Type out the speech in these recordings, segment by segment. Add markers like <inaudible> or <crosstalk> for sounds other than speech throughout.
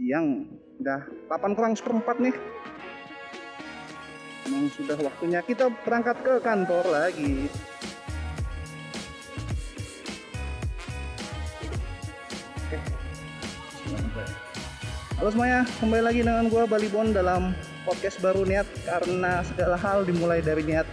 siang udah 8 kurang seperempat nih Memang sudah waktunya kita berangkat ke kantor lagi. Halo semuanya, kembali lagi dengan gua Bali Bon dalam podcast baru niat karena segala hal dimulai dari niat.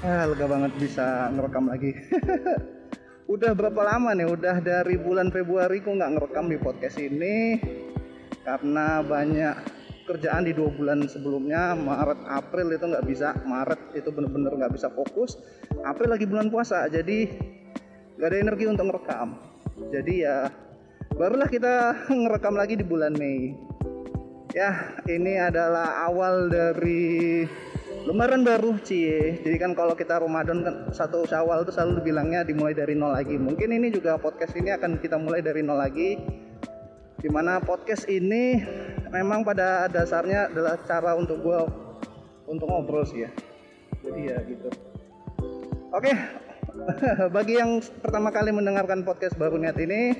Ah, lega banget bisa ngerekam lagi. <laughs> Udah berapa lama nih? Udah dari bulan Februari gua nggak ngerekam di podcast ini karena banyak kerjaan di dua bulan sebelumnya Maret April itu nggak bisa Maret itu bener-bener nggak bisa fokus April lagi bulan puasa jadi nggak ada energi untuk ngerekam. Jadi ya barulah kita <laughs> ngerekam lagi di bulan Mei. Ya ini adalah awal dari lembaran baru cie. Jadi kan kalau kita Ramadan kan satu syawal itu selalu dibilangnya dimulai dari nol lagi. Mungkin ini juga podcast ini akan kita mulai dari nol lagi di mana podcast ini memang pada dasarnya adalah cara untuk gue untuk ngobrol sih ya. Jadi ya gitu. Oke <laughs> bagi yang pertama kali mendengarkan podcast baru niat ini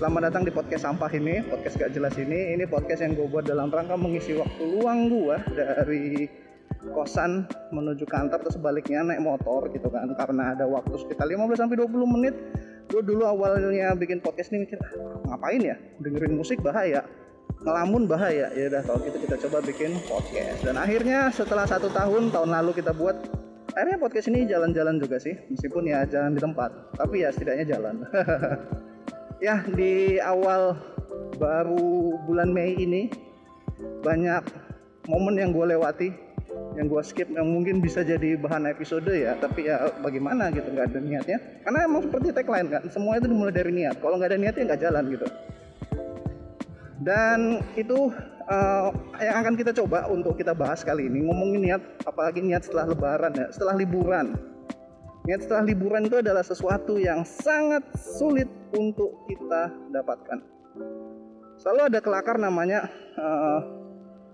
selamat datang di podcast sampah ini podcast gak jelas ini. Ini podcast yang gue buat dalam rangka mengisi waktu luang gue dari kosan menuju kantor atau sebaliknya naik motor gitu kan. Karena ada waktu sekitar 15 sampai 20 menit gue dulu awalnya bikin podcast ini mikir ah, ngapain ya? Dengerin musik bahaya. Ngelamun bahaya. Ya udah kalau gitu kita coba bikin podcast. Dan akhirnya setelah satu tahun tahun lalu kita buat akhirnya podcast ini jalan-jalan juga sih. Meskipun ya jalan di tempat tapi ya setidaknya jalan. <laughs> Ya di awal baru bulan Mei ini banyak momen yang gue lewati yang gue skip yang mungkin bisa jadi bahan episode ya tapi ya bagaimana gitu nggak ada niatnya. Karena emang seperti tagline kan semua itu dimulai dari niat. Kalau nggak ada niatnya nggak jalan gitu. Dan itu uh, yang akan kita coba untuk kita bahas kali ini ngomongin niat apalagi niat setelah lebaran ya setelah liburan. Niat setelah liburan itu adalah sesuatu yang sangat sulit untuk kita dapatkan. Selalu ada kelakar namanya uh,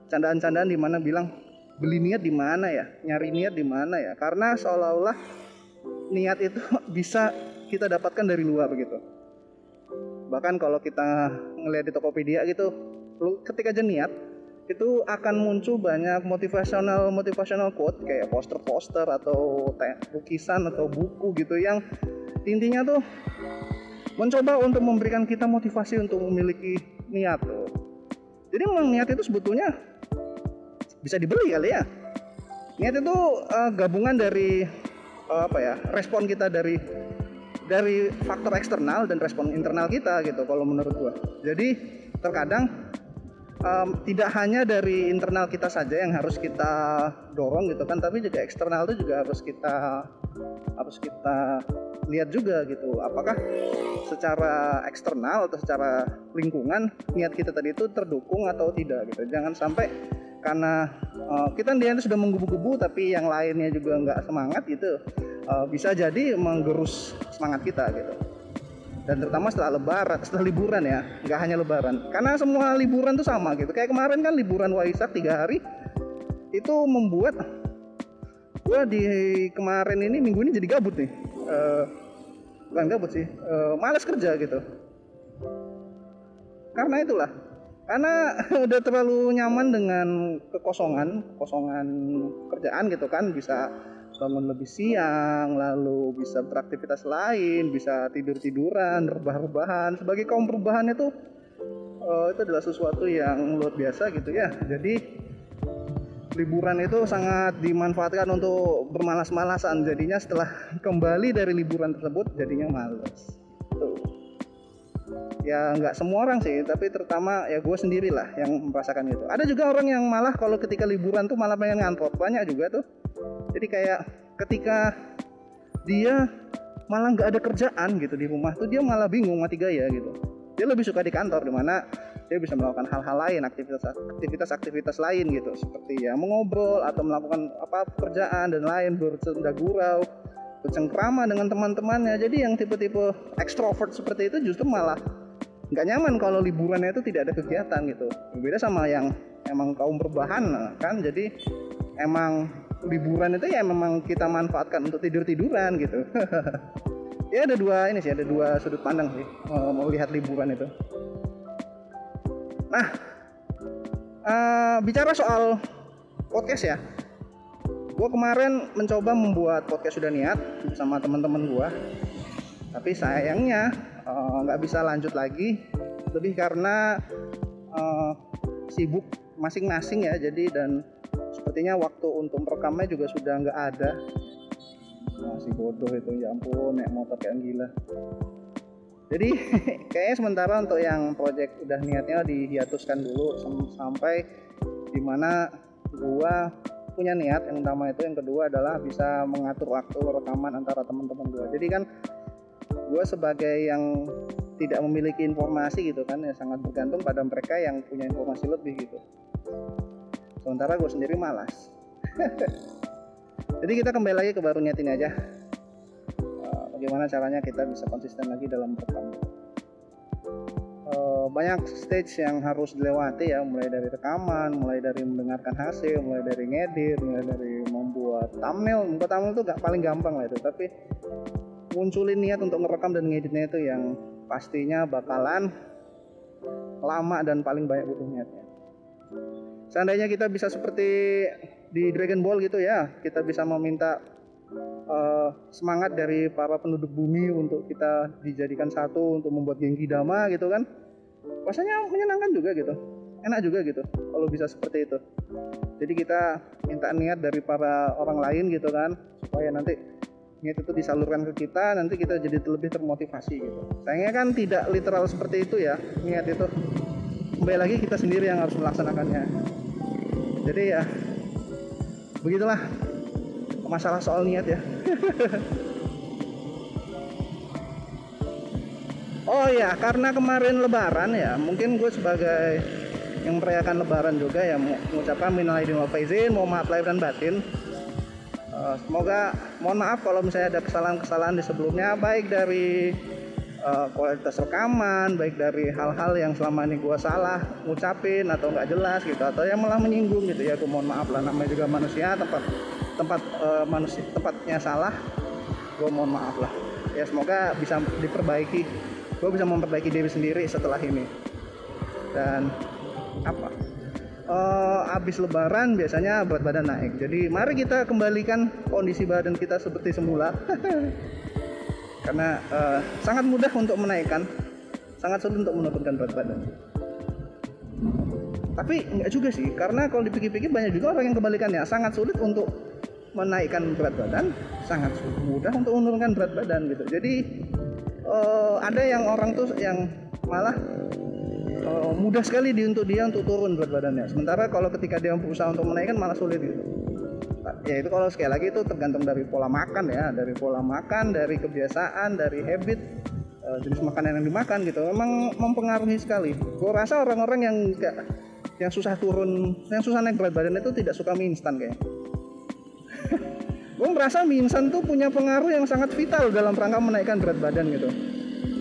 candaan-candaan di mana bilang beli niat di mana ya? Nyari niat di mana ya? Karena seolah-olah niat itu <laughs> bisa kita dapatkan dari luar gitu bahkan kalau kita ngelihat di Tokopedia gitu ketika aja niat itu akan muncul banyak motivasional motivasional quote kayak poster-poster atau lukisan atau buku gitu yang intinya tuh mencoba untuk memberikan kita motivasi untuk memiliki niat tuh. Jadi memang niat itu sebetulnya bisa dibeli kali ya niat itu uh, gabungan dari uh, apa ya respon kita dari dari faktor eksternal dan respon internal kita gitu kalau menurut gua. Jadi terkadang um, tidak hanya dari internal kita saja yang harus kita dorong gitu kan, tapi juga eksternal itu juga harus kita harus kita lihat juga gitu. Apakah secara eksternal atau secara lingkungan niat kita tadi itu terdukung atau tidak gitu. Jangan sampai karena uh, kita dia sudah menggebu-gebu tapi yang lainnya juga nggak semangat gitu uh, bisa jadi menggerus semangat kita gitu. Dan terutama setelah lebaran setelah liburan ya nggak hanya lebaran. Karena semua liburan tuh sama gitu. Kayak kemarin kan liburan waisak tiga hari itu membuat gua di kemarin ini minggu ini jadi gabut nih. Uh, bukan gabut sih uh, males kerja gitu. Karena itulah karena <laughs> udah terlalu nyaman dengan kekosongan kosongan kerjaan gitu kan. Bisa bangun lebih siang lalu bisa beraktivitas lain bisa tidur tiduran rebah rebahan sebagai kaum perubahan itu uh, itu adalah sesuatu yang luar biasa gitu ya. Jadi liburan itu sangat dimanfaatkan untuk bermalas-malasan. Jadinya setelah kembali dari liburan tersebut jadinya males. Tuh ya nggak semua orang sih tapi terutama ya gue sendiri lah yang merasakan itu. Ada juga orang yang malah kalau ketika liburan tuh malah pengen ngantor banyak juga tuh. Jadi kayak ketika dia malah nggak ada kerjaan gitu di rumah tuh dia malah bingung mati gaya gitu. Dia lebih suka di kantor di mana dia bisa melakukan hal-hal lain aktivitas aktivitas aktivitas lain gitu. Seperti ya mengobrol atau melakukan apa pekerjaan dan lain bersenda gurau bercengkrama dengan teman-temannya. Jadi yang tipe-tipe ekstrovert seperti itu justru malah nggak nyaman kalau liburannya itu tidak ada kegiatan gitu. Berbeda sama yang emang kaum berbahan kan? Jadi emang liburan itu ya memang kita manfaatkan untuk tidur tiduran gitu. <laughs> Ya ada dua ini sih ada dua sudut pandang sih mau lihat liburan itu. Nah uh, bicara soal podcast ya. Gue kemarin mencoba membuat podcast sudah niat sama teman-teman gue tapi sayangnya eh, nggak uh, bisa lanjut lagi. Lebih karena uh, sibuk masing-masing ya jadi dan sepertinya waktu untuk merekamnya juga sudah nggak ada. Masih bodoh itu ya ampun naik motor kayak gila. Jadi <laughs> kayaknya sementara untuk yang project udah niatnya dihiatuskan dulu sampai di mana gua punya niat yang utama itu yang kedua adalah bisa mengatur waktu rekaman antara teman-teman gue jadi kan gue sebagai yang tidak memiliki informasi gitu kan ya sangat bergantung pada mereka yang punya informasi lebih gitu. Sementara gue sendiri malas. <laughs> Jadi kita kembali lagi ke baru niat ini aja. Eh, bagaimana caranya kita bisa konsisten lagi dalam rekaman banyak stage yang harus dilewati ya mulai dari rekaman mulai dari mendengarkan hasil mulai dari ngedit mulai dari membuat thumbnail. Membuat thumbnail itu gak paling gampang lah itu tapi munculin niat untuk ngerekam dan ngeditnya itu yang pastinya bakalan lama dan paling banyak butuh niatnya. Seandainya kita bisa seperti di Dragon Ball gitu ya kita bisa meminta uh, semangat dari para penduduk bumi untuk kita dijadikan satu untuk membuat Genki Dama gitu kan rasanya menyenangkan juga gitu enak juga gitu kalau bisa seperti itu. Jadi kita minta niat dari para orang lain gitu kan supaya nanti niat itu disalurkan ke kita nanti kita jadi lebih termotivasi gitu. Sayangnya kan tidak literal seperti itu ya niat itu. Kembali lagi kita sendiri yang harus melaksanakannya. Jadi ya begitulah masalah soal niat ya. <laughs> Oh ya, karena kemarin Lebaran ya, mungkin gue sebagai yang merayakan Lebaran juga ya mengucapkan minal aidin wal faizin, mau maaf lahir dan batin. Uh, semoga mohon maaf kalau misalnya ada kesalahan-kesalahan di sebelumnya, baik dari uh, kualitas rekaman, baik dari hal-hal yang selama ini gue salah ngucapin atau nggak jelas gitu, atau yang malah menyinggung gitu ya, gue mohon maaf lah, namanya juga manusia, tempat tempat uh, manusia tempatnya salah, gue mohon maaf lah. Ya semoga bisa diperbaiki gue bisa memperbaiki diri sendiri setelah ini dan apa uh, abis lebaran biasanya berat badan naik. Jadi mari kita kembalikan kondisi badan kita seperti semula. <laughs> Karena uh, sangat mudah untuk menaikkan. Sangat sulit untuk menurunkan berat badan. Tapi enggak juga sih karena kalau dipikir-pikir banyak juga orang yang kebalikannya sangat sulit untuk menaikkan berat badan. Sangat mudah untuk menurunkan berat badan gitu. Jadi uh, ada yang orang tuh yang malah mudah sekali di untuk dia untuk turun berat badannya. Sementara kalau ketika dia berusaha untuk menaikkan malah sulit gitu. Ya itu kalau sekali lagi itu tergantung dari pola makan ya, dari pola makan, dari kebiasaan, dari habit uh, jenis makanan yang dimakan gitu. Memang mempengaruhi sekali. Gue rasa orang-orang yang gak, yang susah turun, yang susah naik berat badan itu tidak suka mie instan kayak <laughs> gue merasa mie instan tuh punya pengaruh yang sangat vital dalam rangka menaikkan berat badan gitu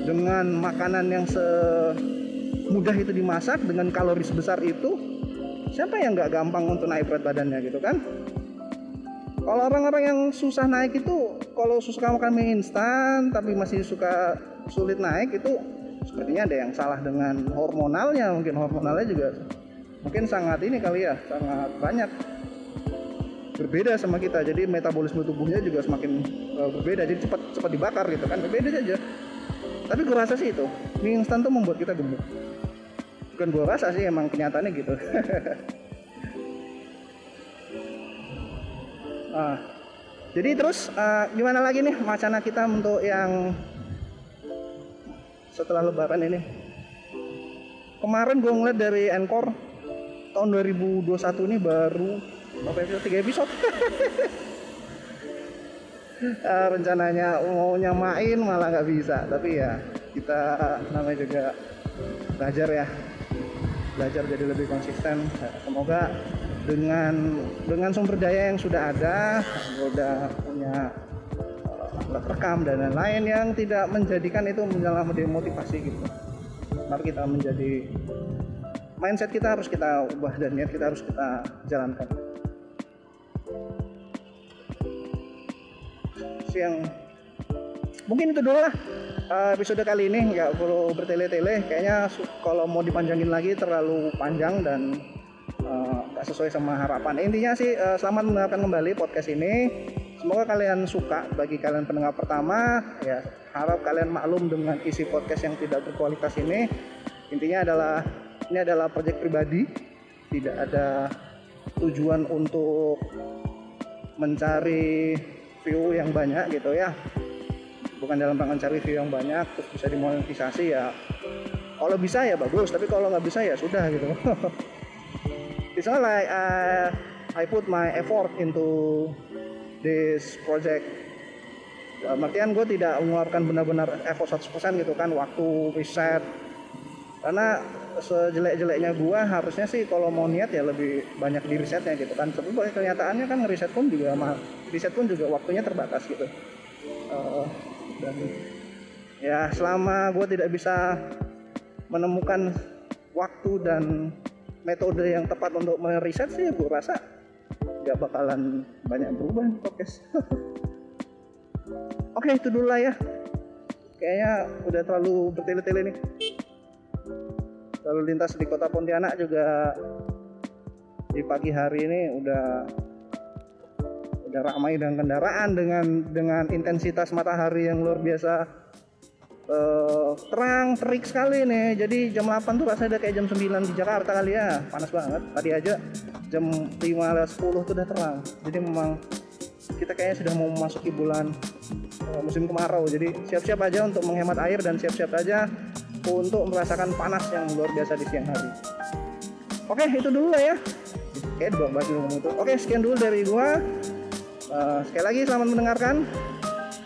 dengan makanan yang semudah itu dimasak dengan kalori sebesar itu siapa yang nggak gampang untuk naik berat badannya gitu kan? Kalau orang-orang yang susah naik itu kalau suka makan mie instan tapi masih suka sulit naik itu sepertinya ada yang salah dengan hormonalnya. Mungkin hormonalnya juga mungkin sangat ini kali ya sangat banyak. Berbeda sama kita jadi metabolisme tubuhnya juga semakin uh, berbeda jadi cepat cepat dibakar gitu kan berbeda saja. Tapi gue rasa sih itu mie instan tuh membuat kita gemuk bukan gue rasa sih emang kenyataannya gitu. <laughs> Ah. Jadi terus uh, gimana lagi nih wacana kita untuk yang setelah lebaran ini? Kemarin gue ngeliat dari Encore tahun 2021 ini baru berapa episode? Tiga episode. Uh, <laughs> rencananya mau nyamain malah nggak bisa. Tapi ya kita namanya juga belajar ya belajar jadi lebih konsisten. Semoga dengan dengan sumber daya yang sudah ada sudah punya uh, rekam dan lain-lain yang tidak menjadikan itu menjadi motivasi gitu. Mari kita menjadi mindset kita harus kita ubah dan niat kita harus kita jalankan. Yang mungkin itu dulu lah uh, episode kali ini nggak perlu bertele-tele kayaknya kalau mau dipanjangin lagi terlalu panjang dan eh, nggak sesuai sama harapan. Intinya sih eh, selamat mendengarkan kembali podcast ini. Semoga kalian suka. Bagi kalian pendengar pertama, ya harap kalian maklum dengan isi podcast yang tidak berkualitas ini. Intinya adalah ini adalah proyek pribadi, tidak ada tujuan untuk mencari view yang banyak gitu ya bukan dalam rangka cari view yang banyak terus bisa dimonetisasi ya kalau bisa ya bagus tapi kalau nggak bisa ya sudah gitu. <laughs> It's not like uh, I put my effort into this project. Dalam artian gue tidak mengeluarkan benar-benar effort 100% gitu kan waktu riset. Karena sejelek-jeleknya gua harusnya sih kalau mau niat ya lebih banyak di risetnya gitu kan. Tapi kenyataannya kan ngeriset pun juga mahal. Riset pun juga waktunya terbatas gitu. Uh, dan ya selama gue tidak bisa menemukan waktu dan metode yang tepat untuk meriset sih gue rasa nggak bakalan banyak berubah podcast. <laughs> Oke itu dulu lah ya. Kayaknya udah terlalu bertele-tele nih. Lalu lintas di kota Pontianak juga di pagi hari ini udah udah ramai dengan kendaraan dengan dengan intensitas matahari yang luar biasa uh, terang terik sekali nih jadi jam 8 tuh rasanya udah kayak jam 9 di Jakarta kali ya panas banget tadi aja jam 5 10 tuh udah terang jadi memang kita kayaknya sudah mau memasuki bulan uh, musim kemarau jadi siap-siap aja untuk menghemat air dan siap-siap aja untuk merasakan panas yang luar biasa di siang hari. Oke, itu dulu lah ya. Oke, dua. Oke, sekian dulu dari gua. Uh, sekali lagi selamat mendengarkan.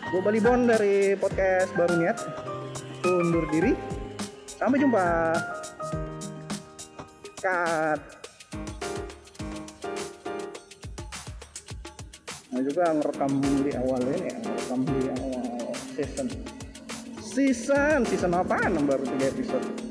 Gue Bali Bon dari podcast Baru Niat. Undur diri. Sampai jumpa. Cut. Nah juga ngerekam di awal ini ya, ngerekam di awal season season season apaan baru tiga episode